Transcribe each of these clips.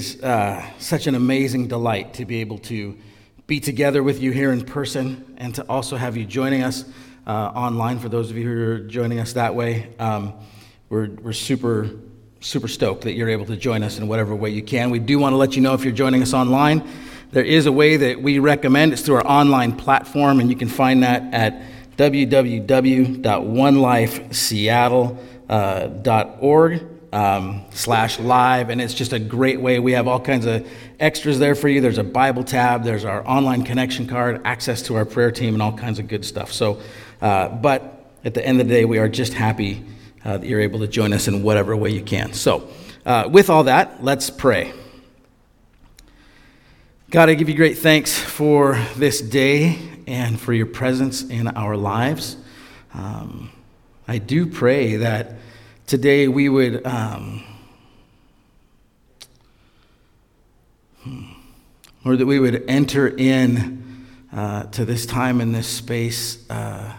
Uh, such an amazing delight to be able to be together with you here in person and to also have you joining us uh, online for those of you who are joining us that way. Um, we're, we're super, super stoked that you're able to join us in whatever way you can. We do want to let you know if you're joining us online, there is a way that we recommend. It's through our online platform, and you can find that at www.onelifeseattle.org um, slash live, and it's just a great way. We have all kinds of extras there for you. There's a Bible tab, there's our online connection card, access to our prayer team, and all kinds of good stuff. So, uh, but at the end of the day, we are just happy uh, that you're able to join us in whatever way you can. So, uh, with all that, let's pray. God, I give you great thanks for this day and for your presence in our lives. Um, I do pray that today we would um, hmm, or that we would enter in uh, to this time in this space uh,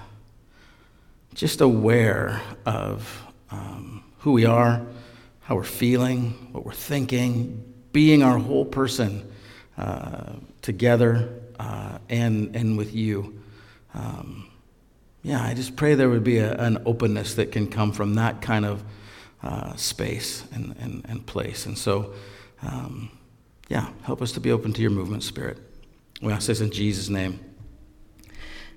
just aware of um, who we are how we're feeling what we're thinking being our whole person uh, together uh, and, and with you. Um, yeah, I just pray there would be a, an openness that can come from that kind of uh, space and, and, and, place. And so, um, yeah, help us to be open to your movement, Spirit. We ask this in Jesus' name.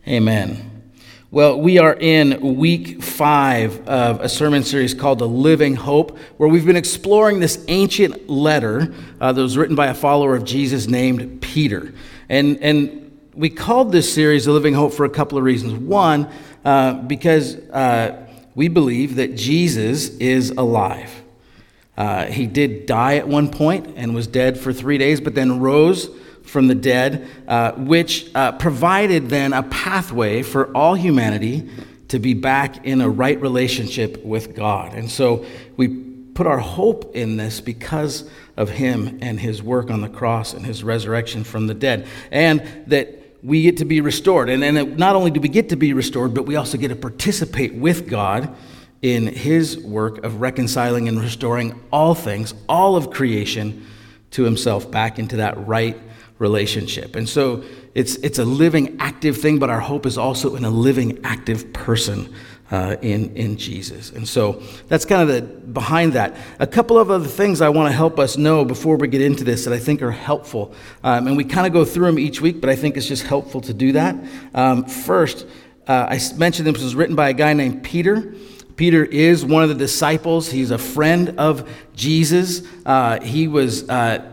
Amen. Well, we are in week five of a sermon series called The Living Hope, where we've been exploring this ancient letter uh, that was written by a follower of Jesus named Peter. And, and we called this series A Living Hope for a couple of reasons. One, uh, because uh, we believe that Jesus is alive. Uh, he did die at one point and was dead for three days, but then rose from the dead, uh, which uh, provided then a pathway for all humanity to be back in a right relationship with God. And so we put our hope in this because of him and his work on the cross and his resurrection from the dead. And that we get to be restored. And then not only do we get to be restored, but we also get to participate with God in his work of reconciling and restoring all things, all of creation, to himself back into that right relationship. And so it's, it's a living, active thing, but our hope is also in a living, active person uh, in, in Jesus. And so that's kind of the behind that. A couple of other things I want to help us know before we get into this that I think are helpful. Um, and we kind of go through them each week, but I think it's just helpful to do that. Um, first, uh, I mentioned this was written by a guy named Peter. Peter is one of the disciples. He's a friend of Jesus. Uh, he was uh,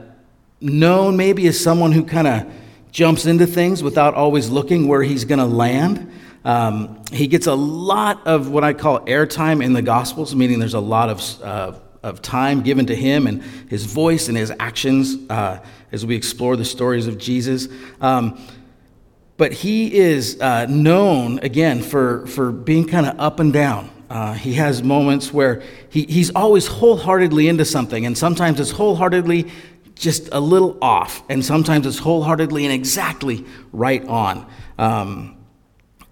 known maybe as someone who kind of jumps into things without always looking where he's going to land. Um, he gets a lot of what I call airtime in the Gospels, meaning there's a lot of, uh, of time given to him and his voice and his actions uh, as we explore the stories of Jesus. Um, but he is uh, known, again, for, for being kind of up and down. Uh, he has moments where he, he's always wholeheartedly into something, and sometimes it's wholeheartedly just a little off, and sometimes it's wholeheartedly and exactly right on. Um,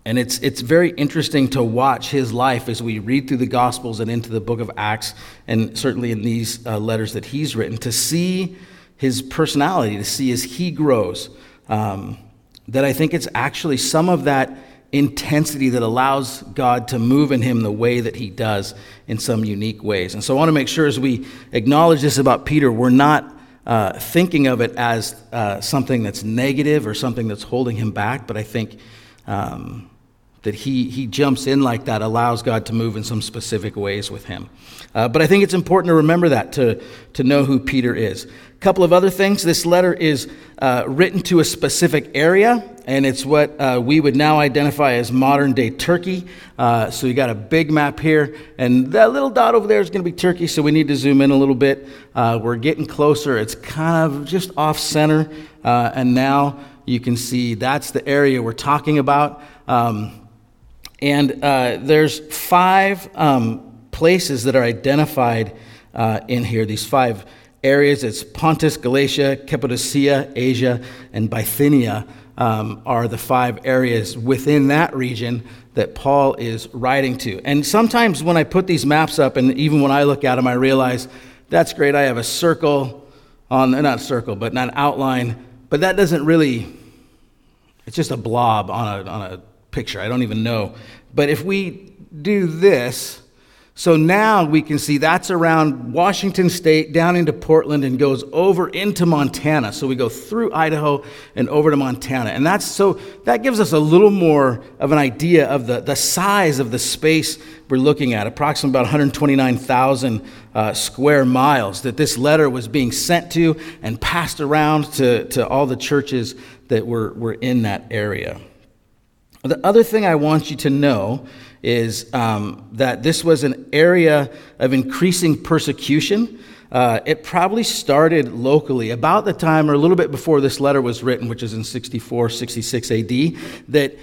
and it's, it's very interesting to watch his life as we read through the Gospels and into the book of Acts, and certainly in these uh, letters that he's written, to see his personality, to see as he grows. Um, that I think it's actually some of that intensity that allows God to move in him the way that he does in some unique ways. And so I want to make sure as we acknowledge this about Peter, we're not uh, thinking of it as uh, something that's negative or something that's holding him back, but I think um, that he, he jumps in like that allows God to move in some specific ways with him. Uh, but I think it's important to remember that, to, to know who Peter is. A couple of other things. This letter is uh, written to a specific area, and it's what uh, we would now identify as modern day Turkey. Uh, so you got a big map here, and that little dot over there is going to be Turkey, so we need to zoom in a little bit. Uh, we're getting closer. It's kind of just off center, uh, and now you can see that's the area we're talking about. Um, and uh, there's five um, places that are identified uh, in here, these five areas. It's Pontus, Galatia, Cappadocia, Asia, and Bithynia um, are the five areas within that region that Paul is writing to. And sometimes when I put these maps up, and even when I look at them, I realize that's great. I have a circle on, not a circle, but not outline. But that doesn't really, it's just a blob on a, on a picture. I don't even know. But if we do this, so now we can see that's around Washington State, down into Portland, and goes over into Montana. So we go through Idaho and over to Montana. And that's so that gives us a little more of an idea of the, the size of the space we're looking at, approximately about 129,000 uh, square miles that this letter was being sent to and passed around to, to all the churches that were, were in that area. The other thing I want you to know is um, that this was an area of increasing persecution. Uh, it probably started locally about the time or a little bit before this letter was written, which is in 64, 66 AD, that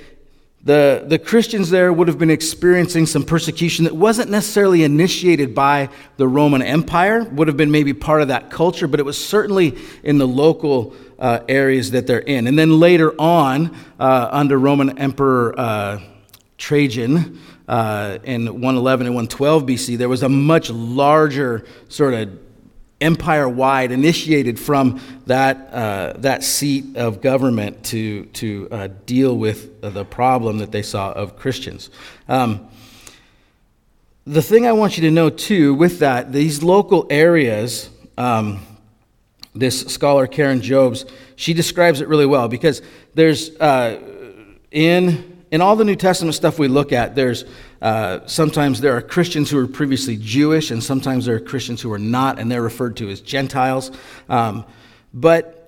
the, the Christians there would have been experiencing some persecution that wasn't necessarily initiated by the Roman Empire, would have been maybe part of that culture, but it was certainly in the local uh, areas that they're in. And then later on, uh, under Roman Emperor uh, Trajan, uh, in 111 and 112 BC, there was a much larger sort of empire wide, initiated from that, uh, that seat of government to, to uh, deal with the problem that they saw of Christians. Um, the thing I want you to know too, with that, these local areas, um, this scholar Karen Jobes, she describes it really well because there's uh, in in all the New Testament stuff we look at, there's uh, sometimes there are Christians who are previously Jewish, and sometimes there are Christians who are not, and they're referred to as Gentiles. Um, but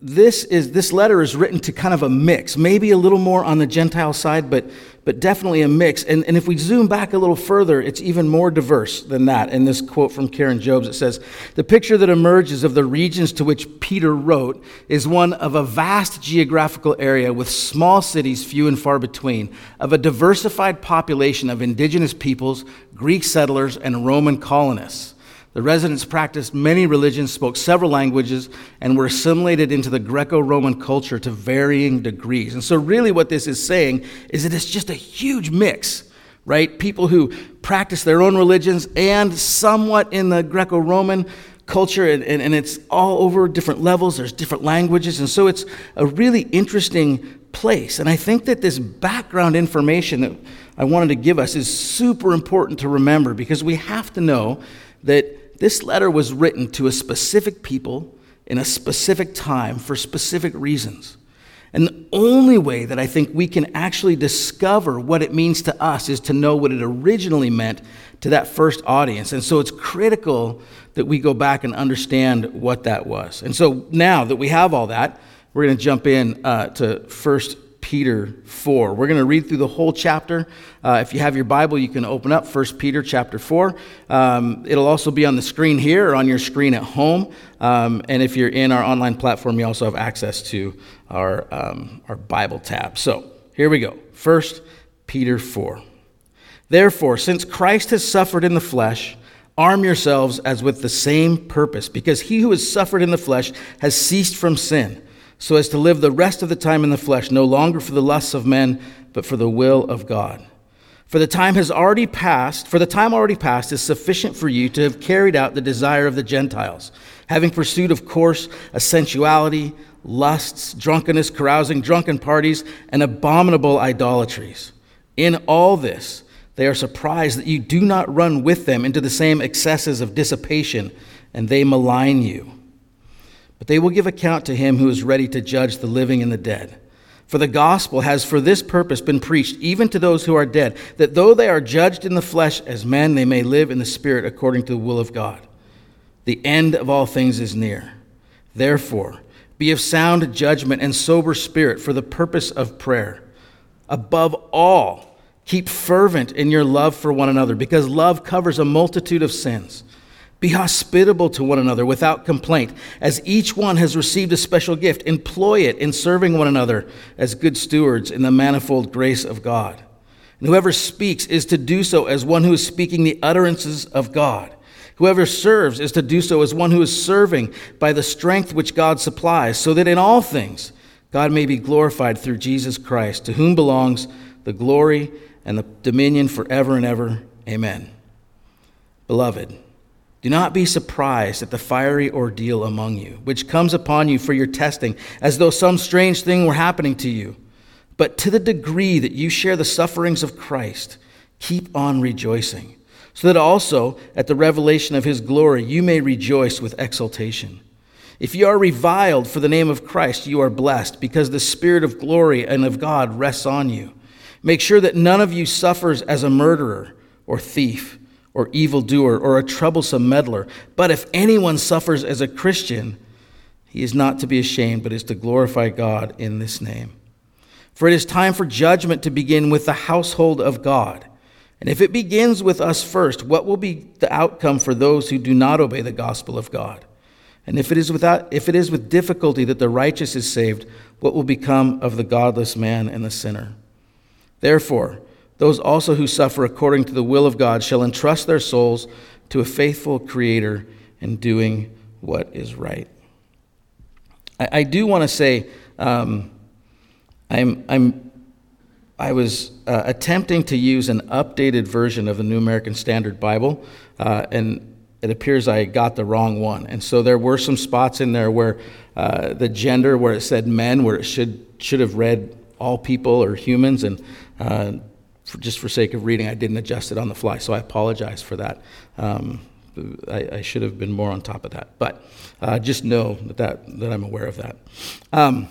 this is this letter is written to kind of a mix, maybe a little more on the Gentile side, but but definitely a mix. And, and if we zoom back a little further, it's even more diverse than that. In this quote from Karen Jobes, it says, The picture that emerges of the regions to which Peter wrote is one of a vast geographical area with small cities few and far between, of a diversified population of indigenous peoples, Greek settlers, and Roman colonists. The residents practiced many religions, spoke several languages, and were assimilated into the Greco Roman culture to varying degrees. And so, really, what this is saying is that it's just a huge mix, right? People who practice their own religions and somewhat in the Greco Roman culture, and, and, and it's all over different levels, there's different languages. And so, it's a really interesting place. And I think that this background information that I wanted to give us is super important to remember because we have to know that this letter was written to a specific people in a specific time for specific reasons. And the only way that I think we can actually discover what it means to us is to know what it originally meant to that first audience. And so it's critical that we go back and understand what that was. And so now that we have all that, we're going to jump in uh, to First Peter 4. We're going to read through the whole chapter. Uh, if you have your Bible, you can open up 1 Peter chapter 4. Um, it'll also be on the screen here or on your screen at home. Um, and if you're in our online platform, you also have access to our, um, our Bible tab. So here we go 1 Peter 4. Therefore, since Christ has suffered in the flesh, arm yourselves as with the same purpose, because he who has suffered in the flesh has ceased from sin so as to live the rest of the time in the flesh, no longer for the lusts of men, but for the will of God. For the time has already passed, for the time already passed is sufficient for you to have carried out the desire of the Gentiles, having pursued, of course, a sensuality, lusts, drunkenness, carousing, drunken parties, and abominable idolatries. In all this, they are surprised that you do not run with them into the same excesses of dissipation, and they malign you. But they will give account to him who is ready to judge the living and the dead. For the gospel has for this purpose been preached even to those who are dead, that though they are judged in the flesh as men, they may live in the spirit according to the will of God. The end of all things is near. Therefore, be of sound judgment and sober spirit for the purpose of prayer. Above all, keep fervent in your love for one another, because love covers a multitude of sins. Be hospitable to one another without complaint. As each one has received a special gift, employ it in serving one another as good stewards in the manifold grace of God. And whoever speaks is to do so as one who is speaking the utterances of God. Whoever serves is to do so as one who is serving by the strength which God supplies, so that in all things God may be glorified through Jesus Christ, to whom belongs the glory and the dominion forever and ever. Amen. Beloved, Do not be surprised at the fiery ordeal among you, which comes upon you for your testing, as though some strange thing were happening to you. But to the degree that you share the sufferings of Christ, keep on rejoicing, so that also at the revelation of his glory you may rejoice with exultation. If you are reviled for the name of Christ, you are blessed, because the Spirit of glory and of God rests on you. Make sure that none of you suffers as a murderer or thief or evildoer or a troublesome meddler. But if anyone suffers as a Christian, he is not to be ashamed, but is to glorify God in this name. For it is time for judgment to begin with the household of God. And if it begins with us first, what will be the outcome for those who do not obey the gospel of God? And if it is without if it is with difficulty that the righteous is saved, what will become of the godless man and the sinner? Therefore, those also who suffer according to the will of God shall entrust their souls to a faithful Creator in doing what is right. I, I do want to say, um, I'm, I'm, I was uh, attempting to use an updated version of the New American Standard Bible, uh, and it appears I got the wrong one. And so there were some spots in there where uh, the gender, where it said men, where it should, should have read all people or humans, and uh, for, just for sake of reading, I didn't adjust it on the fly, so I apologize for that. Um, I, I, should have been more on top of that, but uh, just know that, that, that I'm aware of that. Um,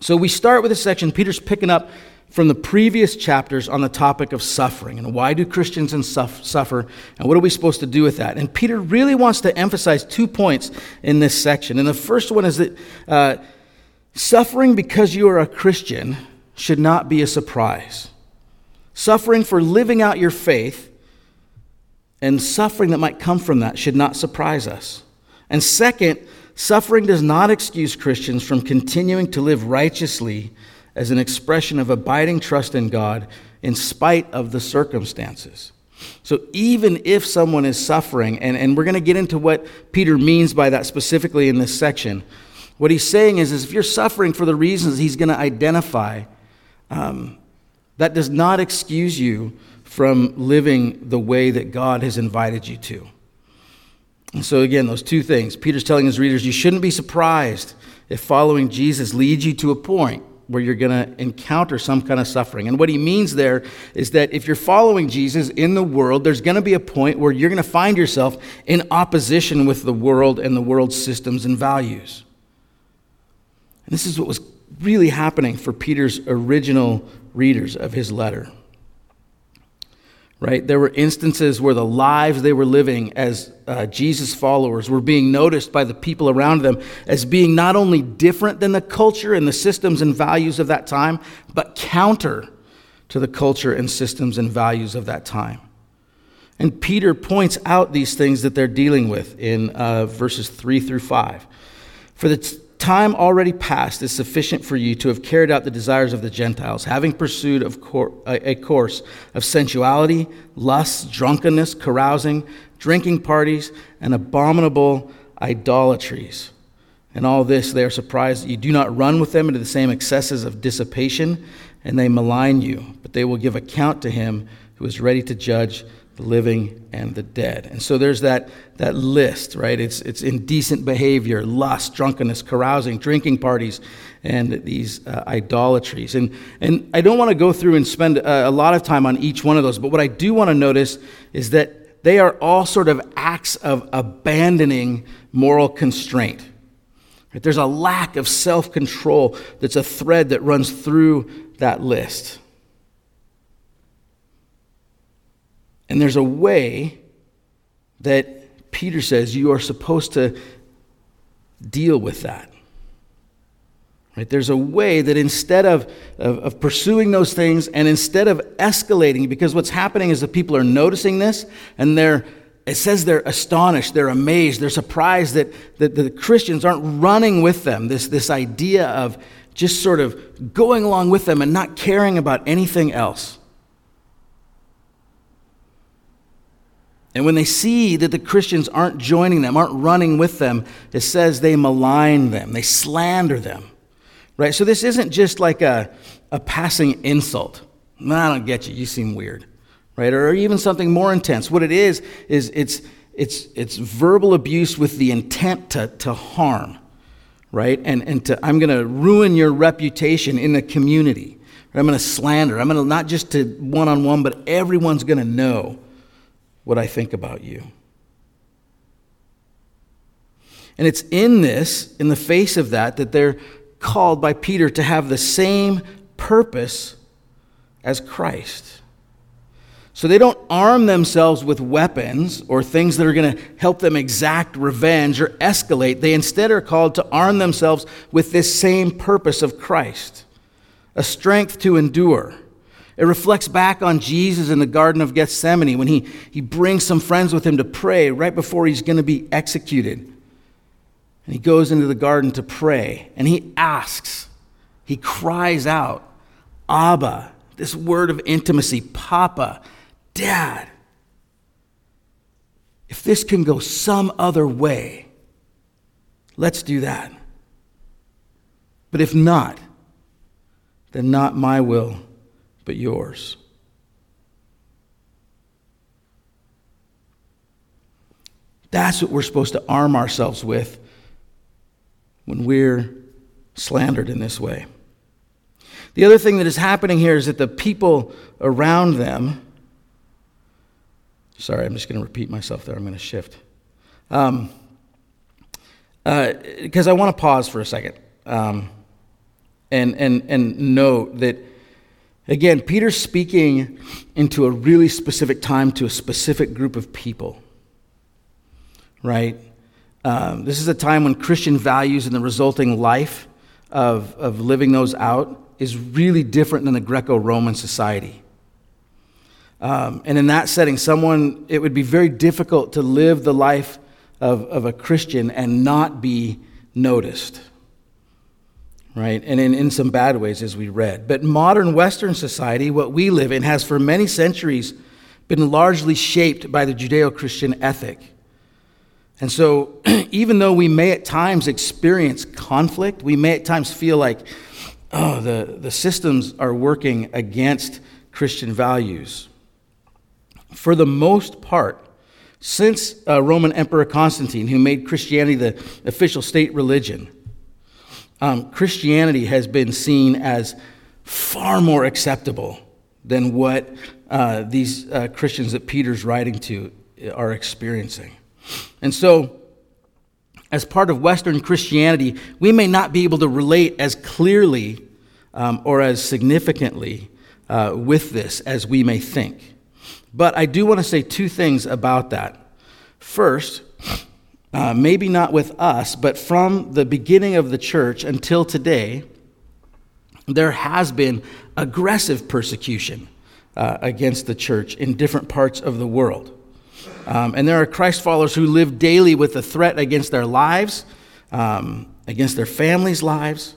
so we start with a section, Peter's picking up from the previous chapters on the topic of suffering and why do Christians suffer and what are we supposed to do with that. And Peter really wants to emphasize two points in this section. And the first one is that uh, suffering because you are a Christian should not be a surprise. Suffering for living out your faith and suffering that might come from that should not surprise us. And second, suffering does not excuse Christians from continuing to live righteously as an expression of abiding trust in God in spite of the circumstances. So, even if someone is suffering, and, and we're going to get into what Peter means by that specifically in this section, what he's saying is, is if you're suffering for the reasons he's going to identify, um, that does not excuse you from living the way that God has invited you to. And so, again, those two things. Peter's telling his readers you shouldn't be surprised if following Jesus leads you to a point where you're going to encounter some kind of suffering. And what he means there is that if you're following Jesus in the world, there's going to be a point where you're going to find yourself in opposition with the world and the world's systems and values. And this is what was really happening for Peter's original readers of his letter. Right? There were instances where the lives they were living as uh, Jesus followers were being noticed by the people around them as being not only different than the culture and the systems and values of that time, but counter to the culture and systems and values of that time. And Peter points out these things that they're dealing with in uh, verses 3 through 5. For the t- time already past is sufficient for you to have carried out the desires of the Gentiles, having pursued of cor- a course of sensuality, lust, drunkenness, carousing, drinking parties, and abominable idolatries. And all this, they are surprised that you do not run with them into the same excesses of dissipation, and they malign you. But they will give account to him who is ready to judge the living and the dead. And so there's that, that list, right? It's, it's indecent behavior, lust, drunkenness, carousing, drinking parties, and these uh, idolatries. And, and I don't want to go through and spend a, uh, a lot of time on each one of those, but what I do want to notice is that they are all sort of acts of abandoning moral constraint. Right? There's a lack of self control that's a thread that runs through that list. And there's a way that Peter says you are supposed to deal with that. Right? There's a way that instead of, of, of, pursuing those things and instead of escalating, because what's happening is the people are noticing this and they're, it says they're astonished, they're amazed, they're surprised that, that the Christians aren't running with them. This, this idea of just sort of going along with them and not caring about anything else. And when they see that the Christians aren't joining them, aren't running with them, it says they malign them, they slander them. Right? So this isn't just like a, a passing insult. No, I don't get you. You seem weird. Right? Or even something more intense. What it is, is it's, it's, it's verbal abuse with the intent to, to harm, right? And, and to, I'm going to ruin your reputation in the community. I'm going to slander. I'm going to not just to one on one, but everyone's going to know what I think about you. And it's in this, in the face of that, that they're called by Peter to have the same purpose as Christ. So they don't arm themselves with weapons or things that are going to help them exact revenge or escalate. They instead are called to arm themselves with this same purpose of Christ a strength to endure. It reflects back on Jesus in the Garden of Gethsemane when he, he brings some friends with him to pray right before he's going to be executed. And he goes into the garden to pray and he asks, he cries out, Abba, this word of intimacy, Papa, Dad. If this can go some other way, let's do that. But if not, then not my will, but yours. That's what we're supposed to arm ourselves with when we're slandered in this way. The other thing that is happening here is that the people around them, sorry, I'm just going to repeat myself there, I'm going to shift. Um, because uh, I want to pause for a second um, and, and, and note that, again, Peter's speaking into a really specific time to a specific group of people, right? Um, this is a time when Christian values and the resulting life of, of living those out is really different than the Greco Roman society. Um, and in that setting, someone, it would be very difficult to live the life of, of a Christian and not be noticed. Right? And in, in some bad ways, as we read. But modern Western society, what we live in, has for many centuries been largely shaped by the Judeo Christian ethic. And so, even though we may at times experience conflict, we may at times feel like, oh, the, the systems are working against Christian values. For the most part, since uh, Roman Emperor Constantine, who made Christianity the official state religion, um, Christianity has been seen as far more acceptable than what uh, these uh, Christians that Peter's writing to are experiencing. And so, as part of Western Christianity, we may not be able to relate as clearly um, or as significantly uh, with this as we may think. But I do want to say two things about that. First, uh, maybe not with us, but from the beginning of the church until today, there has been aggressive persecution uh, against the church in different parts of the world. Um, and there are Christ followers who live daily with the threat against their lives, um, against their families' lives.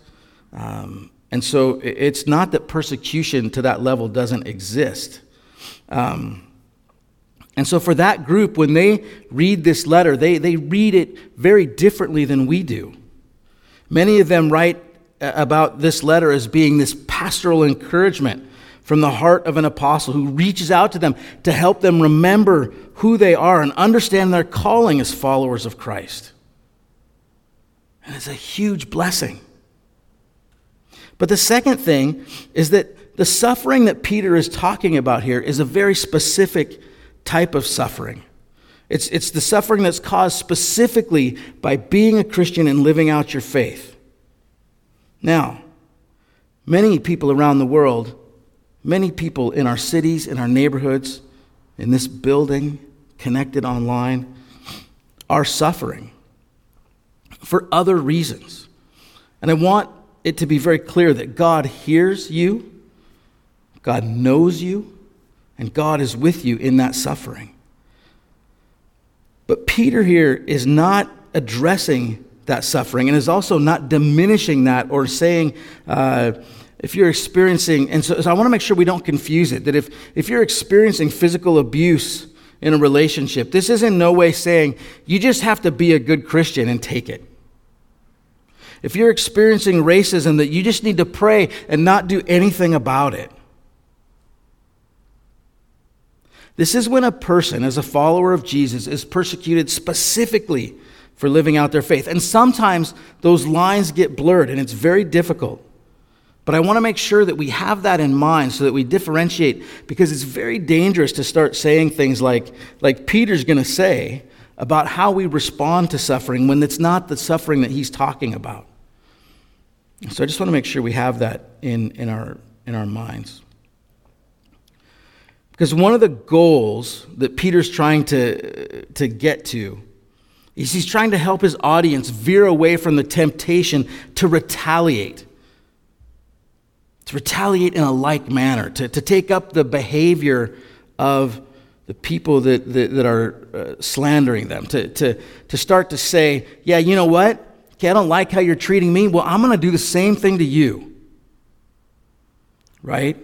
Um, and so it's not that persecution to that level doesn't exist. Um, and so for that group, when they read this letter, they, they read it very differently than we do. Many of them write uh, about this letter as being this pastoral encouragement from the heart of an apostle who reaches out to them to help them remember who they are and understand their calling as followers of Christ. And it's a huge blessing. But the second thing is that the suffering that Peter is talking about here is a very specific type of suffering. It's, it's the suffering that's caused specifically by being a Christian and living out your faith. Now, many people around the world Many people in our cities, in our neighborhoods, in this building, connected online, are suffering for other reasons. And I want it to be very clear that God hears you, God knows you, and God is with you in that suffering. But Peter here is not addressing that suffering and is also not diminishing that or saying, uh, if you're experiencing, and so, so I want to make sure we don't confuse it, that if, if you're experiencing physical abuse in a relationship, this is in no way saying you just have to be a good Christian and take it. If you're experiencing racism, that you just need to pray and not do anything about it. This is when a person, as a follower of Jesus, is persecuted specifically for living out their faith. And sometimes those lines get blurred and it's very difficult. But I want to make sure that we have that in mind so that we differentiate because it's very dangerous to start saying things like, like Peter's going to say about how we respond to suffering when it's not the suffering that he's talking about. So I just want to make sure we have that in, in, our, in our minds. Because one of the goals that Peter's trying to, to get to is he's trying to help his audience veer away from the temptation to retaliate. To retaliate in a like manner, to, to take up the behavior of the people that, that, that are uh, slandering them, to, to, to start to say, yeah, you know what? Okay, I don't like how you're treating me. Well, I'm going to do the same thing to you. Right?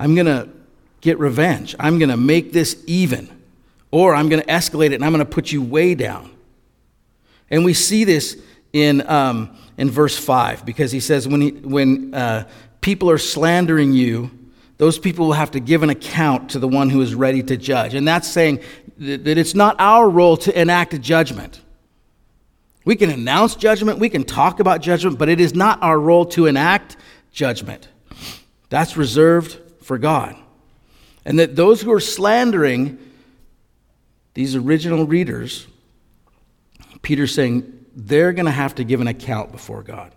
I'm going to get revenge. I'm going to make this even, or I'm going to escalate it and I'm going to put you way down. And we see this in, um, in verse 5 because he says, when, he, when uh, people are slandering you, those people will have to give an account to the one who is ready to judge. And that's saying that it's not our role to enact a judgment. We can announce judgment, we can talk about judgment, but it is not our role to enact judgment. That's reserved for God. And that those who are slandering these original readers, Peter's saying they're going to have to give an account before God.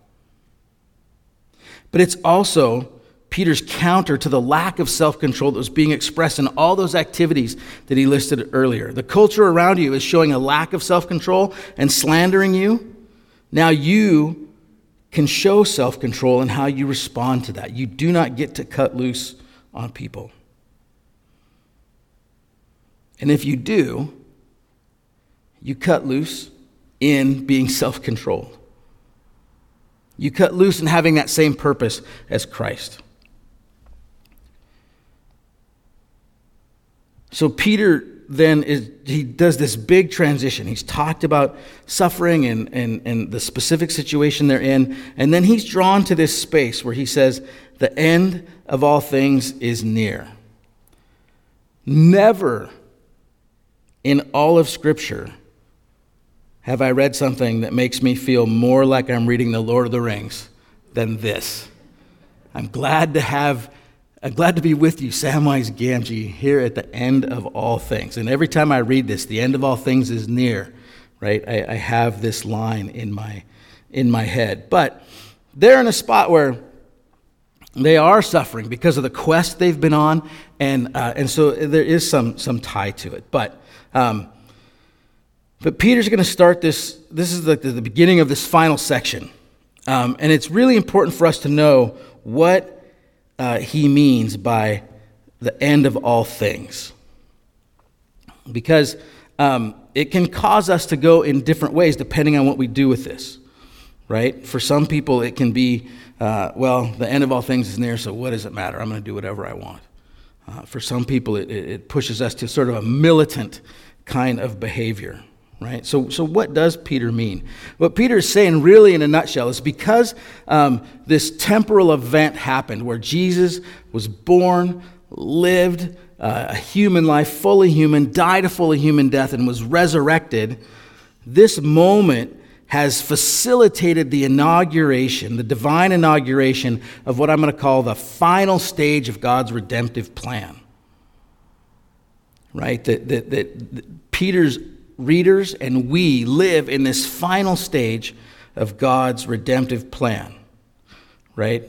But it's also Peter's counter to the lack of self control that was being expressed in all those activities that he listed earlier. The culture around you is showing a lack of self control and slandering you. Now you can show self control in how you respond to that. You do not get to cut loose on people. And if you do, you cut loose in being self controlled. You cut loose in having that same purpose as Christ. So Peter then is, he does this big transition. He's talked about suffering and, and, and the specific situation they're in, and then he's drawn to this space where he says, The end of all things is near. Never in all of Scripture have I read something that makes me feel more like I'm reading The Lord of the Rings than this. I'm glad to have, I'm glad to be with you, Samwise Gamgee, here at the end of all things. And every time I read this, the end of all things is near, right? I, I have this line in my, in my head. But they're in a spot where they are suffering because of the quest they've been on, and, uh, and so there is some, some tie to it. But um, but Peter's going to start this. This is the, the beginning of this final section. Um, and it's really important for us to know what uh, he means by the end of all things. Because um, it can cause us to go in different ways depending on what we do with this, right? For some people, it can be, uh, well, the end of all things is near, so what does it matter? I'm going to do whatever I want. Uh, for some people, it, it pushes us to sort of a militant kind of behavior, right? So, so what does Peter mean? What Peter is saying, really, in a nutshell, is because um, this temporal event happened where Jesus was born, lived uh, a human life, fully human, died a fully human death, and was resurrected, this moment has facilitated the inauguration, the divine inauguration of what I'm going to call the final stage of God's redemptive plan right? That, that, that Peter's readers and we live in this final stage of God's redemptive plan, right?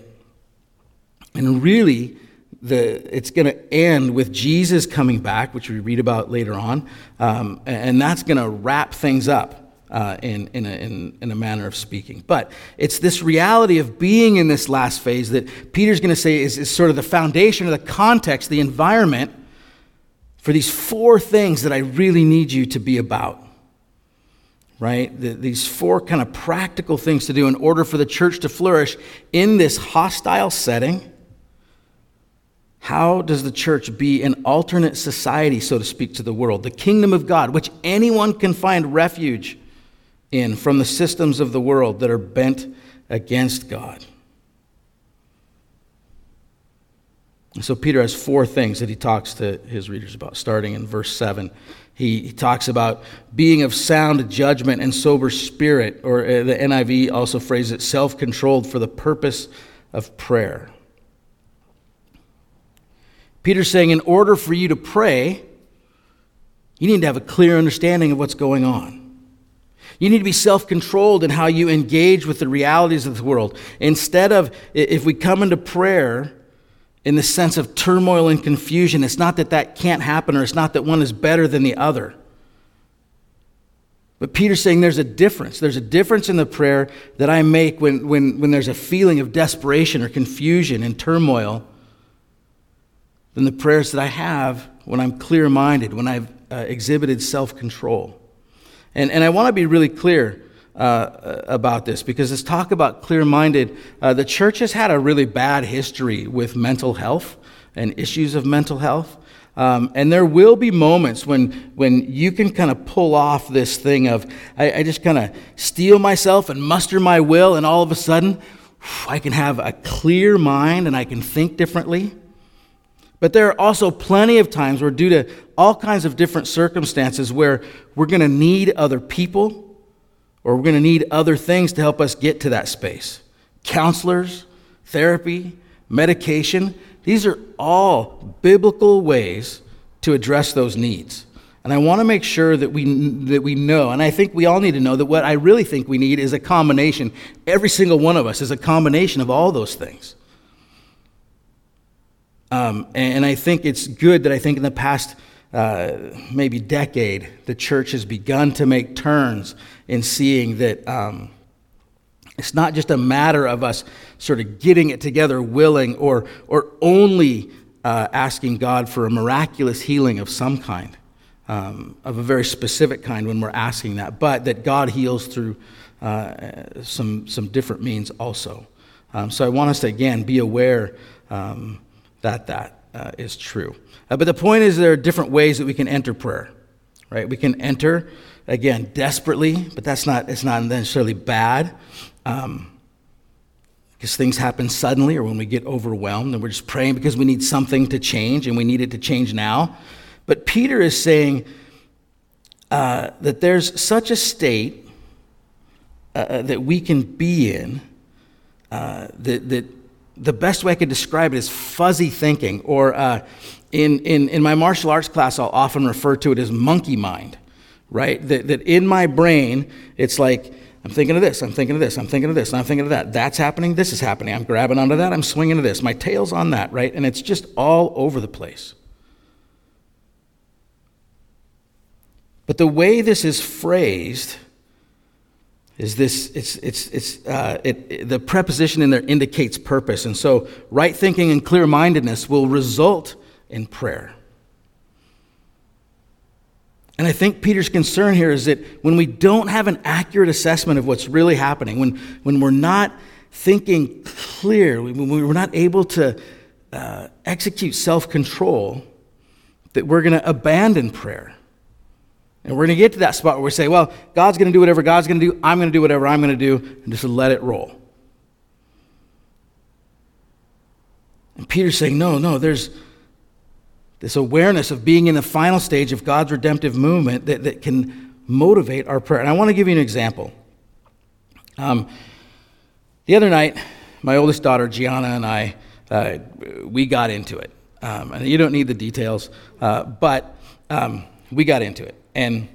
And really, the, it's going to end with Jesus coming back, which we read about later on, um, and that's going to wrap things up. Uh, in, in, a, in, in a manner of speaking. But it's this reality of being in this last phase that Peter's going to say is, is sort of the foundation of the context, the environment for these four things that I really need you to be about. Right? The, these four kind of practical things to do in order for the church to flourish in this hostile setting. How does the church be an alternate society, so to speak, to the world? The kingdom of God, which anyone can find refuge in from the systems of the world that are bent against God. So Peter has four things that he talks to his readers about, starting in verse 7. He, he talks about being of sound judgment and sober spirit, or uh, the NIV also phrases it self controlled for the purpose of prayer. Peter's saying, in order for you to pray, you need to have a clear understanding of what's going on. You need to be self controlled in how you engage with the realities of the world. Instead of, if we come into prayer in the sense of turmoil and confusion. It's not that that can't happen or it's not that one is better than the other. But Peter's saying there's a difference. There's a difference in the prayer that I make when, when, when there's a feeling of desperation or confusion and turmoil than the prayers that I have when I'm clear minded, when I've uh, exhibited self control. And, and I want to be really clear uh, about this because let's talk about clear minded. Uh, the church has had a really bad history with mental health and issues of mental health. Um, and there will be moments when, when you can kind of pull off this thing of, I, I just kind of steel myself and muster my will, and all of a sudden, I can have a clear mind and I can think differently. But there are also plenty of times where, due to all kinds of different circumstances, where we're going to need other people or we're going to need other things to help us get to that space counselors, therapy, medication. These are all biblical ways to address those needs. And I want to make sure that we, that we know, and I think we all need to know that what I really think we need is a combination. Every single one of us is a combination of all those things. Um, and I think it's good that I think in the past uh, maybe decade, the church has begun to make turns in seeing that um, it's not just a matter of us sort of getting it together, willing, or, or only uh, asking God for a miraculous healing of some kind, um, of a very specific kind when we're asking that, but that God heals through uh, some, some different means also. Um, so I want us to, again, be aware um, that that uh, is true. Uh, but the point is, there are different ways that we can enter prayer, right? We can enter again, desperately, but that's not, it's not necessarily bad. Um, because things happen suddenly or when we get overwhelmed and we're just praying because we need something to change and we need it to change now. But Peter is saying uh, that there's such a state uh, uh that we can be in uh, that, that the best way I could describe it is fuzzy thinking, or uh, in, in, in my martial arts class, I'll often refer to it as monkey mind right? That, that in my brain, it's like, I'm thinking of this, I'm thinking of this, I'm thinking of this, I'm thinking of that. That's happening, this is happening. I'm grabbing onto that, I'm swinging to this. My tail's on that, right? And it's just all over the place. But the way this is phrased is this it's, it's, it's, uh, it, it, the preposition in there indicates purpose. And so, right thinking and clear mindedness will result in prayer. And I think Peter's concern here is that when we don't have an accurate assessment of what's really happening, when, when we're not thinking clear, when we're not able to uh, execute self control, that we're going to abandon prayer. And we're going to get to that spot where we say, well, God's going to do whatever God's going to do, I'm going to do whatever I'm going to do, and just let it roll. And Peter's saying, no, no, there's, this awareness of being in the final stage of God's redemptive movement that, that can motivate our prayer. And I want to give you an example. Um, the other night, my oldest daughter, Gianna, and I, uh, we got into it. Um, and you don't need the details, uh, but um, we got into it. And,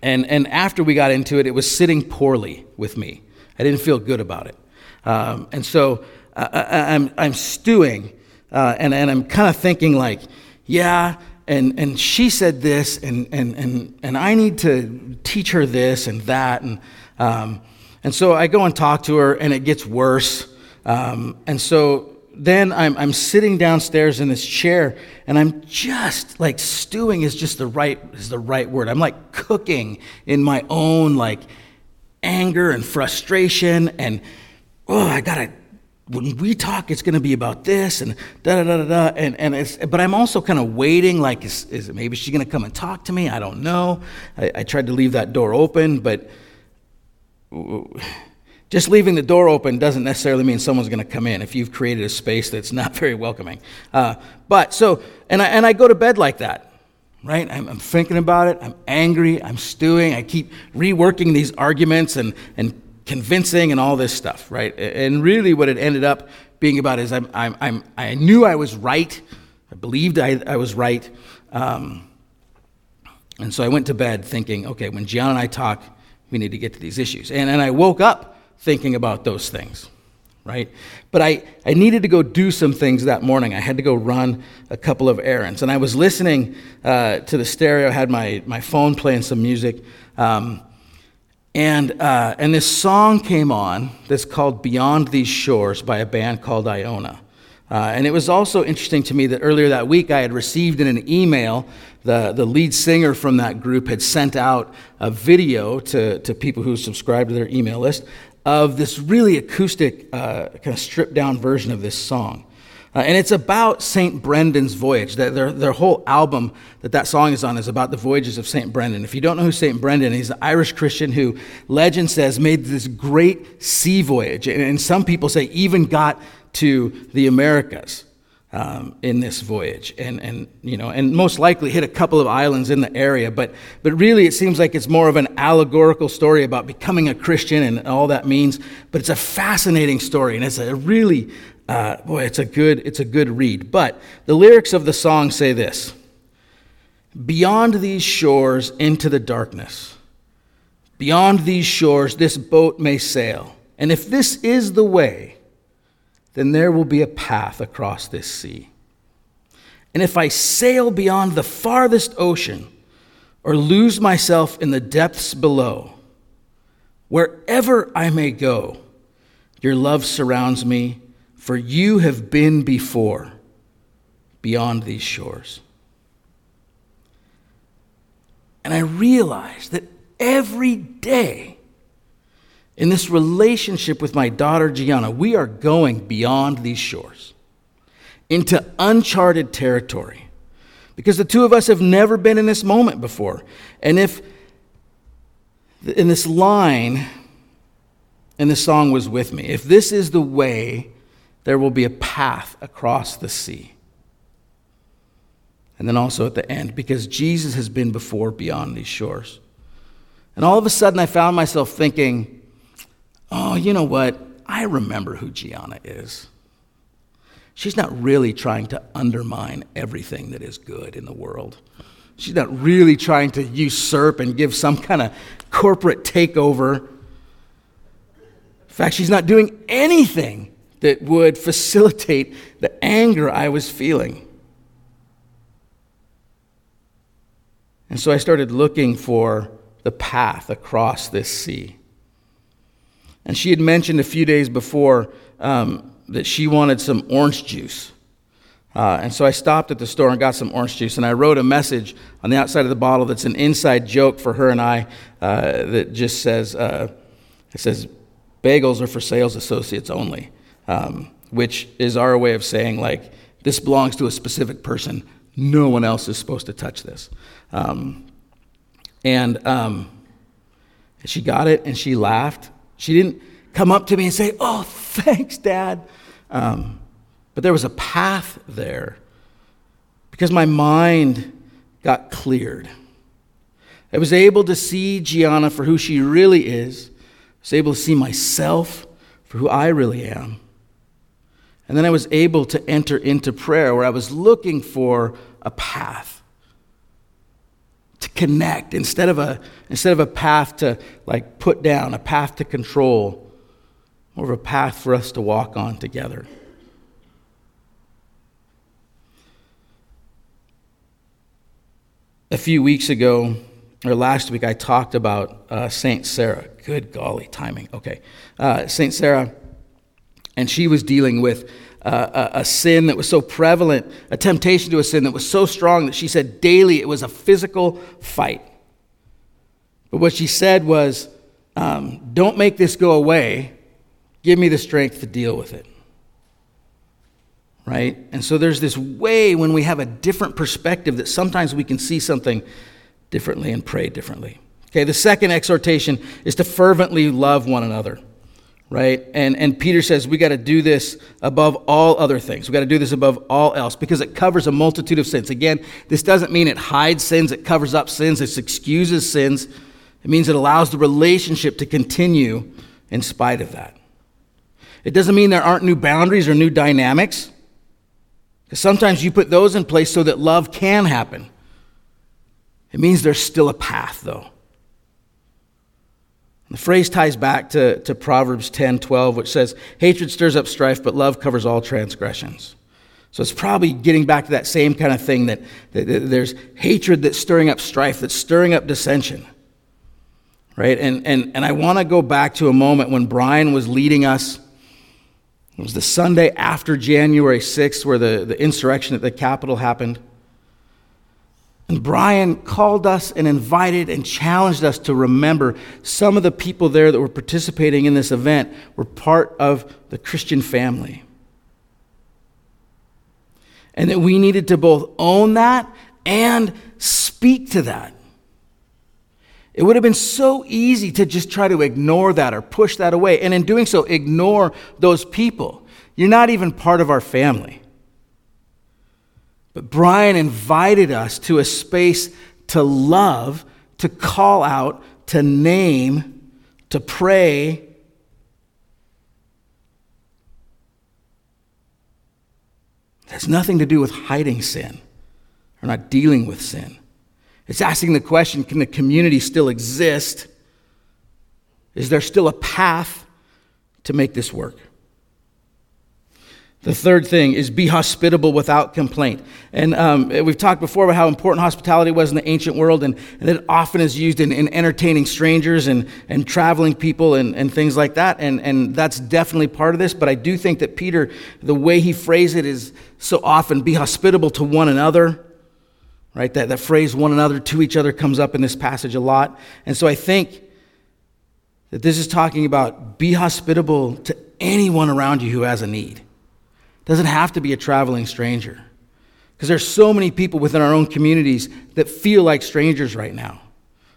and, and after we got into it, it was sitting poorly with me. I didn't feel good about it. Um, and so uh, I, I'm, I'm stewing uh, and, and I'm kind of thinking, like, yeah, and, and she said this, and, and, and, and I need to teach her this and that. And, um, and so I go and talk to her, and it gets worse. Um, and so then I'm, I'm sitting downstairs in this chair, and I'm just like stewing is just the right is the right word. I'm like cooking in my own like anger and frustration, and oh, I gotta when we talk, it's going to be about this and da da da da da. And, and it's, but I'm also kind of waiting, like, is, is maybe she's going to come and talk to me? I don't know. I, I, tried to leave that door open, but just leaving the door open doesn't necessarily mean someone's going to come in if you've created a space that's not very welcoming. Uh, but so, and I, and I go to bed like that, right? I'm, I'm, thinking about it. I'm angry. I'm stewing. I keep reworking these arguments and, and convincing and all this stuff, right? And really, what it ended up being about is I'm, I'm, I'm i knew I was right. I believed I, I was right. Um, and so I went to bed thinking, okay, when Gianna and I talk, we need to get to these issues. And, and I woke up thinking about those things, right? But I, I needed to go do some things that morning. I had to go run a couple of errands. And I was listening uh, to the stereo, had my, my phone playing some music. Um, and, uh, and this song came on that's called Beyond These Shores by a band called Iona. Uh, and it was also interesting to me that earlier that week I had received in an email, the, the lead singer from that group had sent out a video to, to people who subscribed to their email list of this really acoustic, uh, kind of stripped down version of this song. Uh, and it's about St. Brendan's voyage. Their, their whole album that that song is on is about the voyages of St. Brendan. If you don't know who St. Brendan is, he's an Irish Christian who, legend says, made this great sea voyage. And, and some people say even got to the Americas um, in this voyage, and, and, you know, and most likely hit a couple of islands in the area. But, but really, it seems like it's more of an allegorical story about becoming a Christian and all that means. But it's a fascinating story, and it's a really, uh, boy, it's a good, it's a good read. But the lyrics of the song say this: Beyond these shores into the darkness, beyond these shores, this boat may sail, and if this is the way then there will be a path across this sea. And if I sail beyond the farthest ocean or lose myself in the depths below, wherever I may go, your love surrounds me, for you have been before beyond these shores. And I realize that every day in this relationship with my daughter Gianna, we are going beyond these shores into uncharted territory because the two of us have never been in this moment before. And if in this line, and the song was with me, if this is the way, there will be a path across the sea. And then also at the end, because Jesus has been before beyond these shores. And all of a sudden, I found myself thinking, oh, you know what? I remember who Gianna is. She's not really trying to undermine everything that is good in the world. She's not really trying to usurp and give some kind of corporate takeover. In fact, she's not doing anything that would facilitate the anger I was feeling. And so I started looking for the path across this sea. And she had mentioned a few days before um, that she wanted some orange juice. Uh, and so I stopped at the store and got some orange juice, and I wrote a message on the outside of the bottle that's an inside joke for her and I uh, that just says, uh, it says, bagels are for sales associates only, um, which is our way of saying, like, this belongs to a specific person. No one else is supposed to touch this. Um, and um, she got it, and she laughed, she didn't come up to me and say, Oh, thanks, Dad. Um, but there was a path there because my mind got cleared. I was able to see Gianna for who she really is. I was able to see myself for who I really am. And then I was able to enter into prayer where I was looking for a path to connect instead of a instead of a path to like put down a path to control more of a path for us to walk on together. A few weeks ago or last week i talked about uh, saint sarah. Good golly timing. Okay. Uh, saint sarah and she was dealing with a, a, sin that was so prevalent, a temptation to a sin that was so strong that she said daily it was a physical fight. But what she said was, um, Don't make this go away. Give me the strength to deal with it. Right? And so there's this way when we have a different perspective that sometimes we can see something differently and pray differently. Okay, the second exhortation is to fervently love one another right? And, and Peter says we got to do this above all other things. We got to do this above all else because it covers a multitude of sins. Again, this doesn't mean it hides sins, it covers up sins, it excuses sins. It means it allows the relationship to continue in spite of that. It doesn't mean there aren't new boundaries or new dynamics. Because sometimes you put those in place so that love can happen. It means there's still a path, though. The phrase ties back to, to Proverbs 10 12, which says, Hatred stirs up strife, but love covers all transgressions. So it's probably getting back to that same kind of thing that, that, that there's hatred that's stirring up strife, that's stirring up dissension. Right? And, and, and I want to go back to a moment when Brian was leading us. It was the Sunday after January 6th, where the, the insurrection at the Capitol happened. And Brian called us and invited and challenged us to remember some of the people there that were participating in this event were part of the Christian family. And that we needed to both own that and speak to that. It would have been so easy to just try to ignore that or push that away. And in doing so, ignore those people. You're not even part of our family. But Brian invited us to a space to love, to call out, to name, to pray. It has nothing to do with hiding sin or not dealing with sin. It's asking the question can the community still exist? Is there still a path to make this work? The third thing is be hospitable without complaint. And um, we've talked before about how important hospitality was in the ancient world, and, and that it often is used in, in, entertaining strangers and, and traveling people and, and things like that. And, and that's definitely part of this. But I do think that Peter, the way he phrased it is so often be hospitable to one another. Right? That, that phrase, one another, to each other, comes up in this passage a lot. And so I think that this is talking about be hospitable to anyone around you who has a need doesn't have to be a traveling stranger. Because there's so many people within our own communities that feel like strangers right now,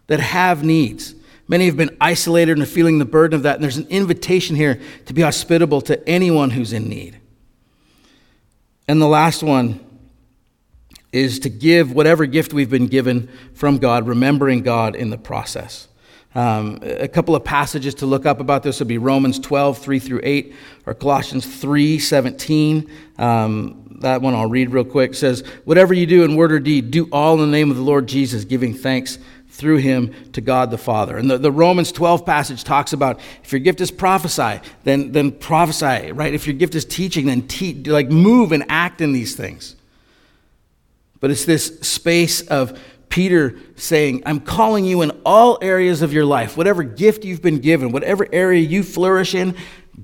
that have needs. Many have been isolated and are feeling the burden of that. And there's an invitation here to be hospitable to anyone who's in need. And the last one is to give whatever gift we've been given from God, remembering God in the process. Um, a couple of passages to look up about this would be Romans 12, 3 through 8, or Colossians 3, 17. Um, that one I'll read real quick. It says, Whatever you do in word or deed, do all in the name of the Lord Jesus, giving thanks through him to God the Father. And the, the Romans 12 passage talks about if your gift is prophesy, then, then prophesy, right? If your gift is teaching, then teach, like move and act in these things. But it's this space of Peter saying, I'm calling you in all areas of your life, whatever gift you've been given, whatever area you flourish in,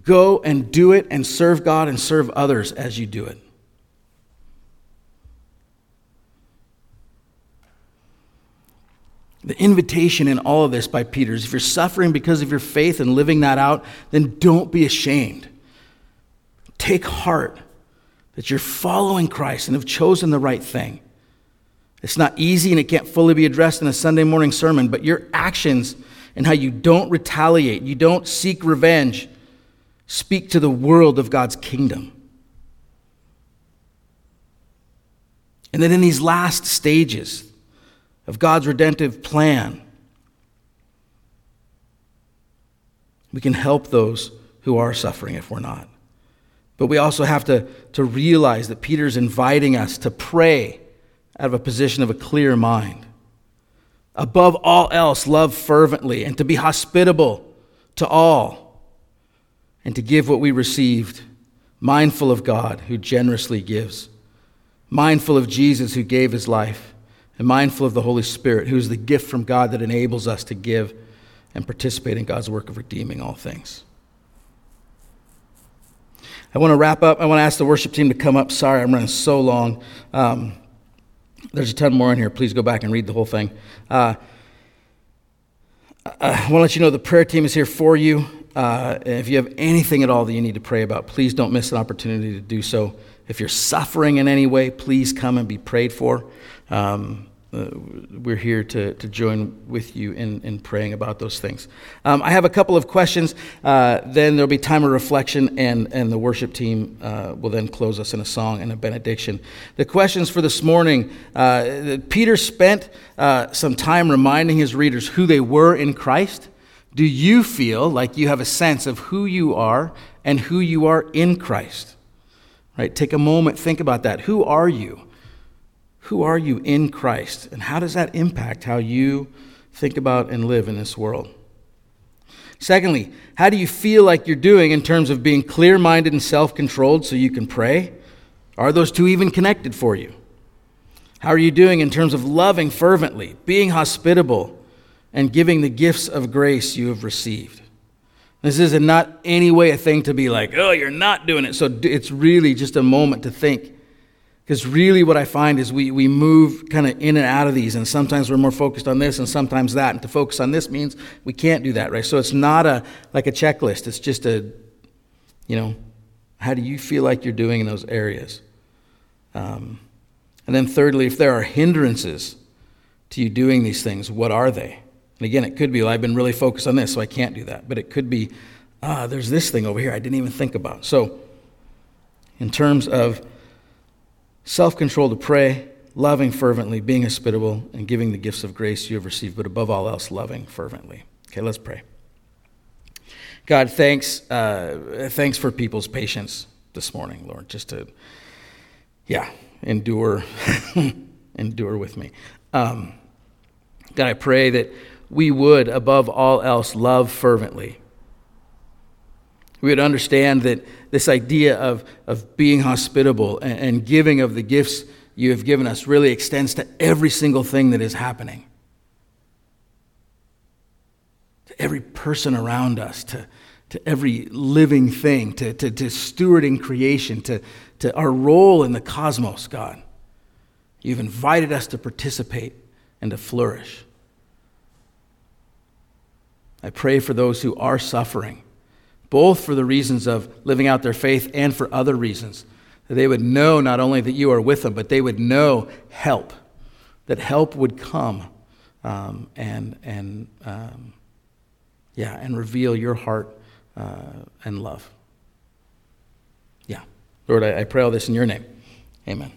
go and do it and serve God and serve others as you do it. The invitation in all of this by Peter is if you're suffering because of your faith and living that out, then don't be ashamed. Take heart that you're following Christ and have chosen the right thing. It's not easy and it can't fully be addressed in a Sunday morning sermon, but your actions and how you don't retaliate, you don't seek revenge, speak to the world of God's kingdom. And then in these last stages of God's redemptive plan, we can help those who are suffering if we're not. But we also have to, to realize that Peter's inviting us to pray out of a position of a clear mind. Above all else, love fervently and to be hospitable to all and to give what we received, mindful of God who generously gives, mindful of Jesus who gave his life, and mindful of the Holy Spirit who is the gift from God that enables us to give and participate in God's work of redeeming all things. I want to wrap up. I want to ask the worship team to come up. Sorry, I'm running so long. Um, there's a ton more in here. Please go back and read the whole thing. Uh, I want to let you know the prayer team is here for you. Uh, if you have anything at all that you need to pray about, please don't miss an opportunity to do so. If you're suffering in any way, please come and be prayed for. Um, uh, we're here to, to join with you in, in praying about those things. Um, I have a couple of questions. Uh, then there'll be time of reflection, and, and the worship team uh, will then close us in a song and a benediction. The questions for this morning uh, Peter spent uh, some time reminding his readers who they were in Christ. Do you feel like you have a sense of who you are and who you are in Christ? Right? Take a moment, think about that. Who are you? Who are you in Christ? And how does that impact how you think about and live in this world? Secondly, how do you feel like you're doing in terms of being clear minded and self controlled so you can pray? Are those two even connected for you? How are you doing in terms of loving fervently, being hospitable, and giving the gifts of grace you have received? This is not any way a thing to be like, oh, you're not doing it. So it's really just a moment to think because really, what I find is we, we move kind of in and out of these, and sometimes we're more focused on this and sometimes that. And to focus on this means we can't do that, right? So it's not a like a checklist. It's just a, you know, how do you feel like you're doing in those areas? Um, and then, thirdly, if there are hindrances to you doing these things, what are they? And again, it could be, well, I've been really focused on this, so I can't do that. But it could be, ah, there's this thing over here I didn't even think about. So, in terms of self control to pray, loving fervently, being hospitable, and giving the gifts of grace you have received, but above all else, loving fervently. Okay, let's pray. God, thanks, uh, thanks for people's patience this morning, Lord, just to, yeah, endure, endure with me. Um, God, I pray that we would, above all else, love fervently we would understand that this idea of, of being hospitable and, and giving of the gifts you have given us really extends to every single thing that is happening. To every person around us, to, to every living thing, to, to, to stewarding creation, to, to our role in the cosmos, God. You've invited us to participate and to flourish. I pray for those who are suffering both for the reasons of living out their faith and for other reasons. That they would know not only that you are with them, but they would know help, that help would come um, and, and um, yeah, and reveal your heart uh, and love. Yeah. Lord, I, I pray all this in your name. Amen.